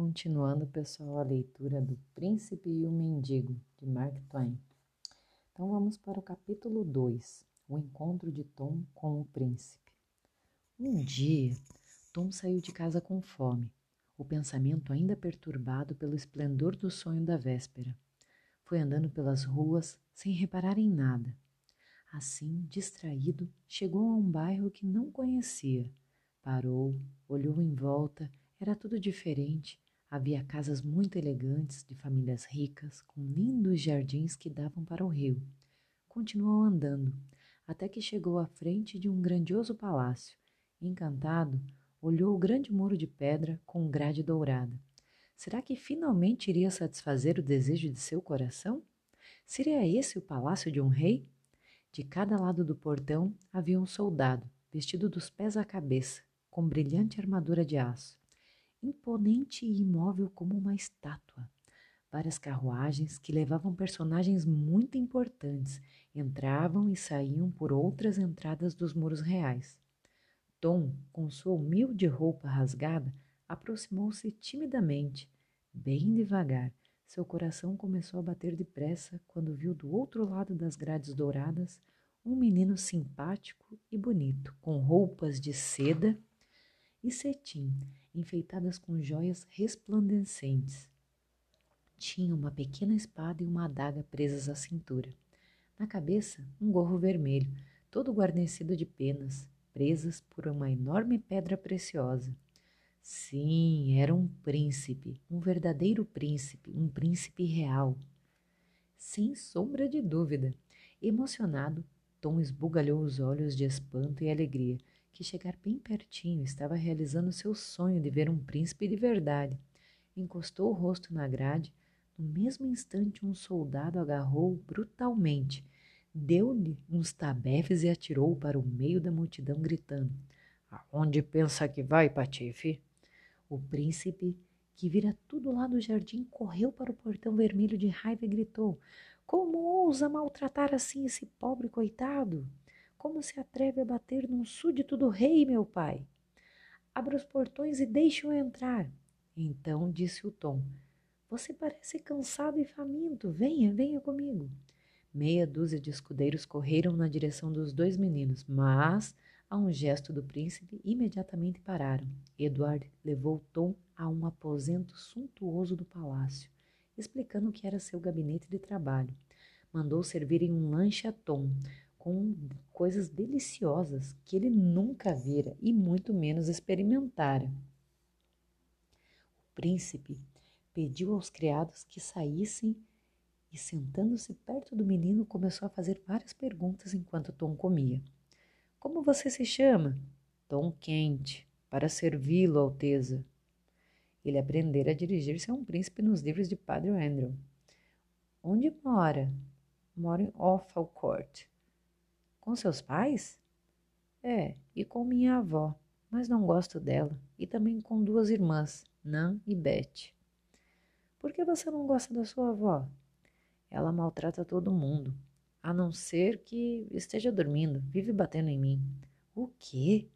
Continuando, pessoal, a leitura do Príncipe e o Mendigo, de Mark Twain. Então vamos para o capítulo 2, o encontro de Tom com o príncipe. Um dia, Tom saiu de casa com fome, o pensamento ainda perturbado pelo esplendor do sonho da véspera. Foi andando pelas ruas sem reparar em nada. Assim, distraído, chegou a um bairro que não conhecia. Parou, olhou em volta, era tudo diferente. Havia casas muito elegantes, de famílias ricas, com lindos jardins que davam para o rio. Continuou andando, até que chegou à frente de um grandioso palácio. Encantado, olhou o grande muro de pedra com grade dourada. Será que finalmente iria satisfazer o desejo de seu coração? Seria esse o palácio de um rei? De cada lado do portão havia um soldado, vestido dos pés à cabeça, com brilhante armadura de aço, imponente e imóvel como uma estátua. Várias carruagens que levavam personagens muito importantes entravam e saíam por outras entradas dos muros reais. Tom, com sua humilde roupa rasgada, aproximou-se timidamente, bem devagar. Seu coração começou a bater depressa quando viu do outro lado das grades douradas um menino simpático e bonito, com roupas de seda e cetim, enfeitadas com joias resplandecentes. Tinha uma pequena espada e uma adaga presas à cintura. Na cabeça, um gorro vermelho, todo guarnecido de penas, presas por uma enorme pedra preciosa. Sim, era um príncipe, um verdadeiro príncipe, um príncipe real. Sem sombra de dúvida. Emocionado, Tom esbugalhou os olhos de espanto e alegria, que chegar bem pertinho estava realizando seu sonho de ver um príncipe de verdade. Encostou o rosto na grade. No mesmo instante, um soldado agarrou-o brutalmente deu-lhe uns tabefes e atirou-o para o meio da multidão, gritando: Aonde pensa que vai, Patife? O príncipe, que vira tudo lá do jardim, correu para o portão vermelho de raiva e gritou: Como ousa maltratar assim esse pobre coitado? Como se atreve a bater num súdito do rei, meu pai? Abra os portões e deixe-o entrar. Então disse o Tom: Você parece cansado e faminto. Venha, venha comigo. Meia dúzia de escudeiros correram na direção dos dois meninos, mas, a um gesto do príncipe, imediatamente pararam. Edward levou Tom a um aposento suntuoso do palácio, explicando que era seu gabinete de trabalho. Mandou servirem um lanche a Tom, com coisas deliciosas que ele nunca vira e muito menos experimentara. O príncipe pediu aos criados que saíssem e, sentando-se perto do menino, começou a fazer várias perguntas enquanto Tom comia. Como você se chama? Tom Quente, para servi-lo, Alteza. Ele aprendera a dirigir-se a um príncipe nos livros de Padre Andrew. Onde mora? Mora em Offalcourt. Com seus pais? É, e com minha avó, mas não gosto dela. E também com duas irmãs, Nan e Beth. Por que você não gosta da sua avó? Ela maltrata todo mundo, a não ser que esteja dormindo, vive batendo em mim. O quê?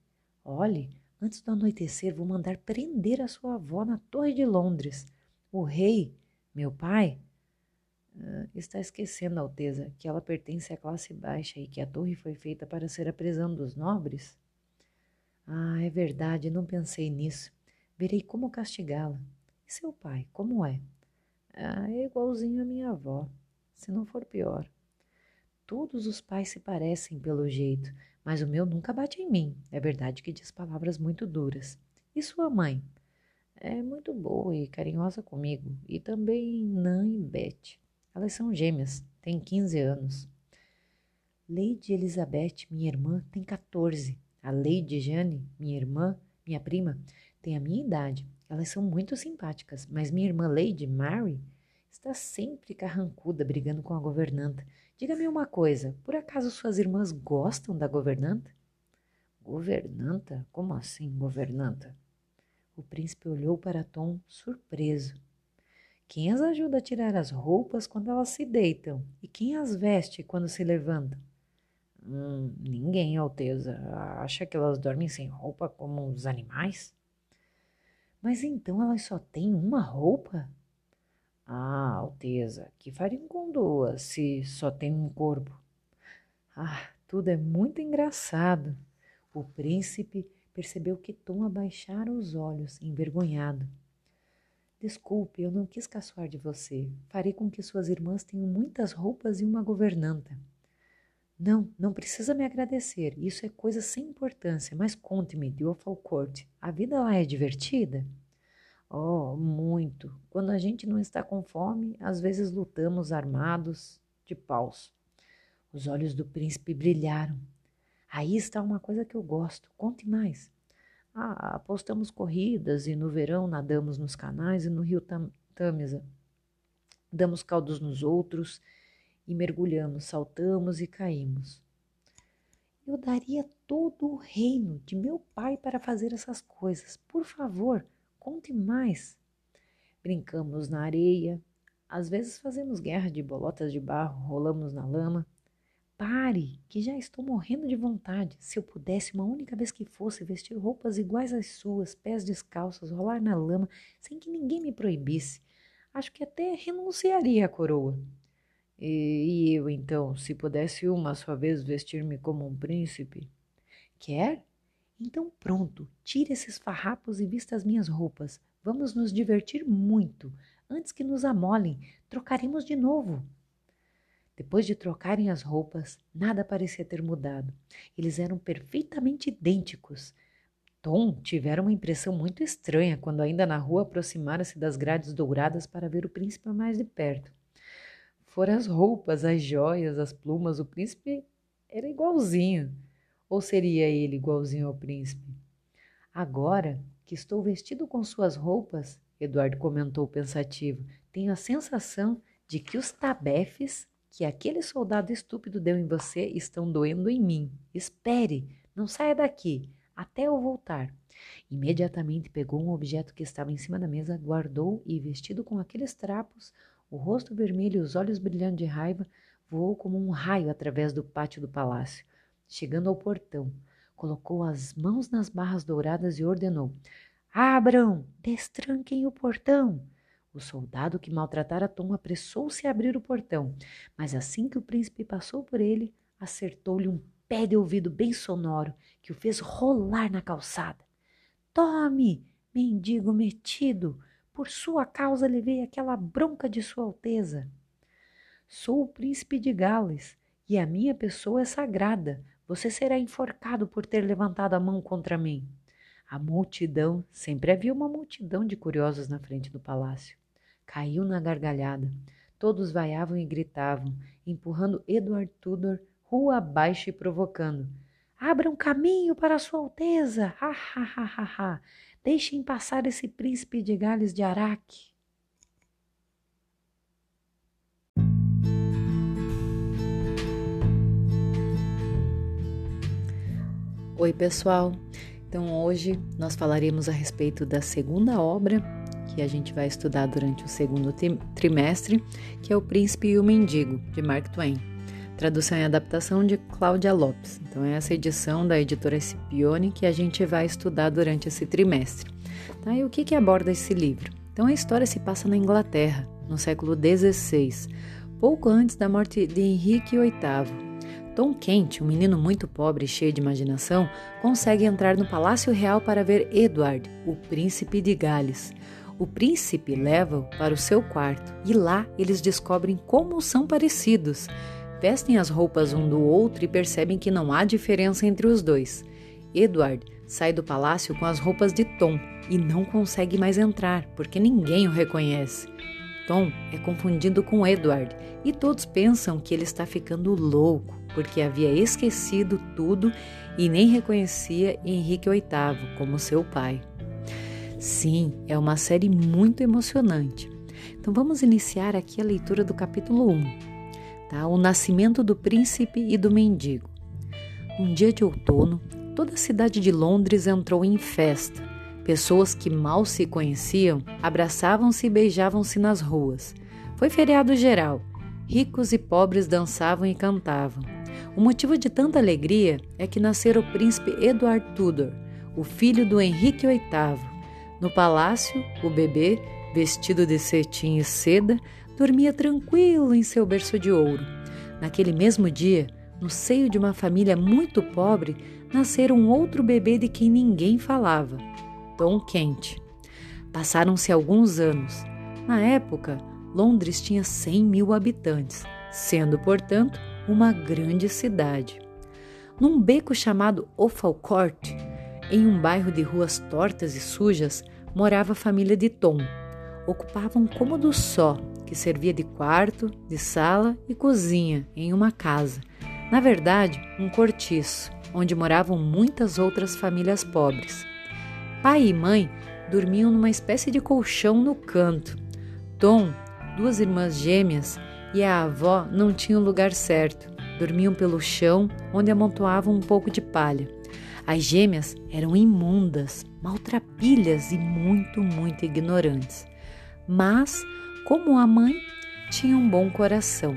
Olhe, antes do anoitecer vou mandar prender a sua avó na Torre de Londres. O rei, meu pai, uh, está esquecendo, Alteza, que ela pertence à classe baixa e que a torre foi feita para ser a prisão dos nobres? Ah, é verdade, não pensei nisso. Verei como castigá-la. E seu pai, como é? Ah, é igualzinho à minha avó se não for pior. Todos os pais se parecem pelo jeito, mas o meu nunca bate em mim. É verdade que diz palavras muito duras. E sua mãe? É muito boa e carinhosa comigo. E também Nan e Beth. Elas são gêmeas, têm 15 anos. Lady Elizabeth, minha irmã, tem 14. A Lady Jane, minha irmã, minha prima, tem a minha idade. Elas são muito simpáticas, mas minha irmã Lady Mary Está sempre carrancuda brigando com a governanta. Diga-me uma coisa: por acaso suas irmãs gostam da governanta? Governanta? Como assim, governanta? O príncipe olhou para Tom surpreso. Quem as ajuda a tirar as roupas quando elas se deitam? E quem as veste quando se levantam? Hum, ninguém, Alteza. Acha que elas dormem sem roupa como os animais? Mas então elas só têm uma roupa? Ah, Alteza, que fariam com duas se só tem um corpo? Ah, tudo é muito engraçado. O príncipe percebeu que Tom abaixara os olhos, envergonhado. Desculpe, eu não quis caçoar de você. Farei com que suas irmãs tenham muitas roupas e uma governanta. Não, não precisa me agradecer. Isso é coisa sem importância. Mas conte-me, de Falcourt, a vida lá é divertida? Oh, muito. Quando a gente não está com fome, às vezes lutamos armados de paus. Os olhos do príncipe brilharam. Aí está uma coisa que eu gosto. Conte mais. Ah, apostamos corridas e no verão nadamos nos canais e no rio Tâmisa. Damos caldos nos outros e mergulhamos, saltamos e caímos. Eu daria todo o reino de meu pai para fazer essas coisas. Por favor, conte mais. Brincamos na areia, às vezes fazemos guerra de bolotas de barro, rolamos na lama. Pare, que já estou morrendo de vontade. Se eu pudesse, uma única vez que fosse, vestir roupas iguais às suas, pés descalços, rolar na lama, sem que ninguém me proibisse, acho que até renunciaria à coroa. E, e eu, então, se pudesse uma só vez vestir-me como um príncipe? Quer? Então pronto, tire esses farrapos e vista as minhas roupas. Vamos nos divertir muito. Antes que nos amolem, trocaremos de novo. Depois de trocarem as roupas, nada parecia ter mudado. Eles eram perfeitamente idênticos. Tom tivera uma impressão muito estranha quando, ainda na rua, aproximara-se das grades douradas para ver o príncipe mais de perto. Fora as roupas, as joias, as plumas, o príncipe era igualzinho. Ou seria ele igualzinho ao príncipe? Agora que estou vestido com suas roupas, Eduardo comentou pensativo, tenho a sensação de que os tabefes que aquele soldado estúpido deu em você estão doendo em mim. Espere, não saia daqui, até eu voltar. Imediatamente pegou um objeto que estava em cima da mesa, guardou e, vestido com aqueles trapos, o rosto vermelho e os olhos brilhando de raiva, voou como um raio através do pátio do palácio. Chegando ao portão, colocou as mãos nas barras douradas e ordenou: Abram, destranquem o portão. O soldado que maltratara Tom apressou-se a abrir o portão, mas assim que o príncipe passou por ele, acertou-lhe um pé de ouvido bem sonoro que o fez rolar na calçada. Tome, mendigo metido, por sua causa levei aquela bronca de Sua Alteza. Sou o príncipe de Gales e a minha pessoa é sagrada. Você será enforcado por ter levantado a mão contra mim. A multidão, sempre havia uma multidão de curiosos na frente do palácio caiu na gargalhada. Todos vaiavam e gritavam, empurrando Edward Tudor rua abaixo e provocando. Abram caminho para Sua Alteza! Ha, ha, ha, ha, ha! Deixem passar esse príncipe de Gales de Araque! Oi, pessoal! Então, hoje nós falaremos a respeito da segunda obra que a gente vai estudar durante o segundo trimestre, que é O Príncipe e o Mendigo, de Mark Twain. Tradução e adaptação de Cláudia Lopes. Então, é essa edição da editora Scipione que a gente vai estudar durante esse trimestre. Tá? E o que, que aborda esse livro? Então, a história se passa na Inglaterra, no século XVI, pouco antes da morte de Henrique VIII. Tom Kent, um menino muito pobre e cheio de imaginação, consegue entrar no Palácio Real para ver Edward, o príncipe de Gales. O príncipe leva-o para o seu quarto e lá eles descobrem como são parecidos. Vestem as roupas um do outro e percebem que não há diferença entre os dois. Edward sai do palácio com as roupas de Tom e não consegue mais entrar porque ninguém o reconhece. Tom é confundido com Edward e todos pensam que ele está ficando louco porque havia esquecido tudo e nem reconhecia Henrique VIII como seu pai. Sim, é uma série muito emocionante. Então vamos iniciar aqui a leitura do capítulo 1, tá? O nascimento do príncipe e do mendigo. Um dia de outono, toda a cidade de Londres entrou em festa. Pessoas que mal se conheciam abraçavam-se e beijavam-se nas ruas. Foi feriado geral. Ricos e pobres dançavam e cantavam. O motivo de tanta alegria é que nascera o príncipe Edward Tudor, o filho do Henrique VIII, No palácio, o bebê, vestido de cetim e seda, dormia tranquilo em seu berço de ouro. Naquele mesmo dia, no seio de uma família muito pobre, nascera um outro bebê de quem ninguém falava, Tom Kent. Passaram-se alguns anos. Na época, Londres tinha 100 mil habitantes, sendo, portanto, uma grande cidade. Num beco chamado Offal Court, em um bairro de ruas tortas e sujas, morava a família de Tom. Ocupava um cômodo só, que servia de quarto, de sala e cozinha em uma casa. Na verdade, um cortiço, onde moravam muitas outras famílias pobres. Pai e mãe dormiam numa espécie de colchão no canto. Tom, duas irmãs gêmeas e a avó não tinham lugar certo. Dormiam pelo chão, onde amontoavam um pouco de palha. As gêmeas eram imundas, maltrapilhas e muito, muito ignorantes. Mas, como a mãe, tinha um bom coração.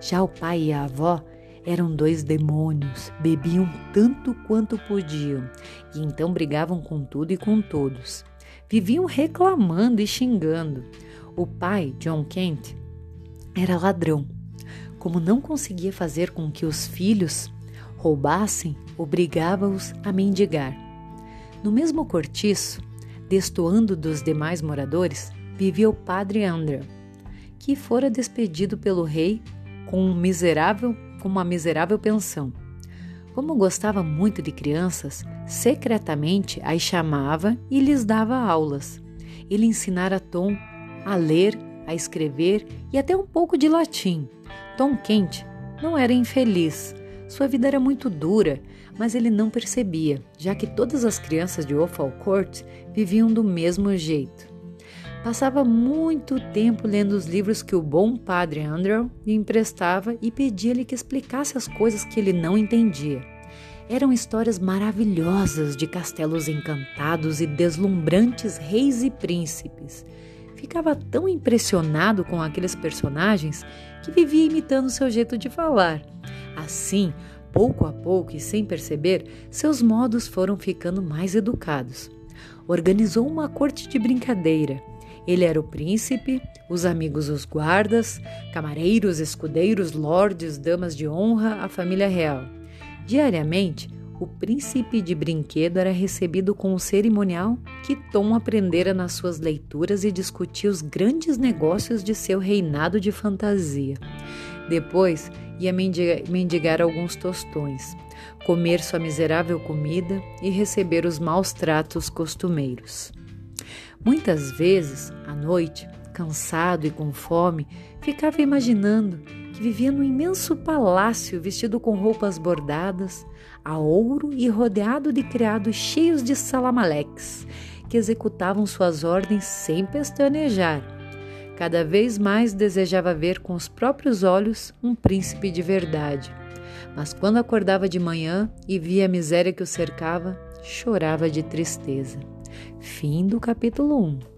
Já o pai e a avó eram dois demônios, bebiam tanto quanto podiam e então brigavam com tudo e com todos. Viviam reclamando e xingando. O pai, John Kent, era ladrão. Como não conseguia fazer com que os filhos roubassem, obrigava-os a mendigar. No mesmo cortiço, destoando dos demais moradores, vivia o padre Andrew, que fora despedido pelo rei com, um miserável, com uma miserável pensão. Como gostava muito de crianças, secretamente as chamava e lhes dava aulas. Ele ensinara Tom a ler, a escrever e até um pouco de latim. Tom Kent não era infeliz. Sua vida era muito dura, mas ele não percebia, já que todas as crianças de Offal Court viviam do mesmo jeito. Passava muito tempo lendo os livros que o bom padre Andrew lhe emprestava e pedia-lhe que explicasse as coisas que ele não entendia. Eram histórias maravilhosas de castelos encantados e deslumbrantes reis e príncipes. Ficava tão impressionado com aqueles personagens que vivia imitando seu jeito de falar. Assim, pouco a pouco e sem perceber, seus modos foram ficando mais educados. Organizou uma corte de brincadeira ele era o príncipe, os amigos os guardas, camareiros, escudeiros, lordes, damas de honra, a família real. Diariamente, o príncipe de brinquedo era recebido com o cerimonial que Tom aprendera nas suas leituras e discutia os grandes negócios de seu reinado de fantasia. Depois ia mendigar alguns tostões, comer sua miserável comida e receber os maus tratos costumeiros. Muitas vezes, à noite, cansado e com fome, ficava imaginando que vivia num imenso palácio vestido com roupas bordadas, a ouro e rodeado de criados cheios de salamaleques, que executavam suas ordens sem pestanejar. Cada vez mais desejava ver com os próprios olhos um príncipe de verdade. Mas quando acordava de manhã e via a miséria que o cercava, chorava de tristeza. Fim do capítulo 1.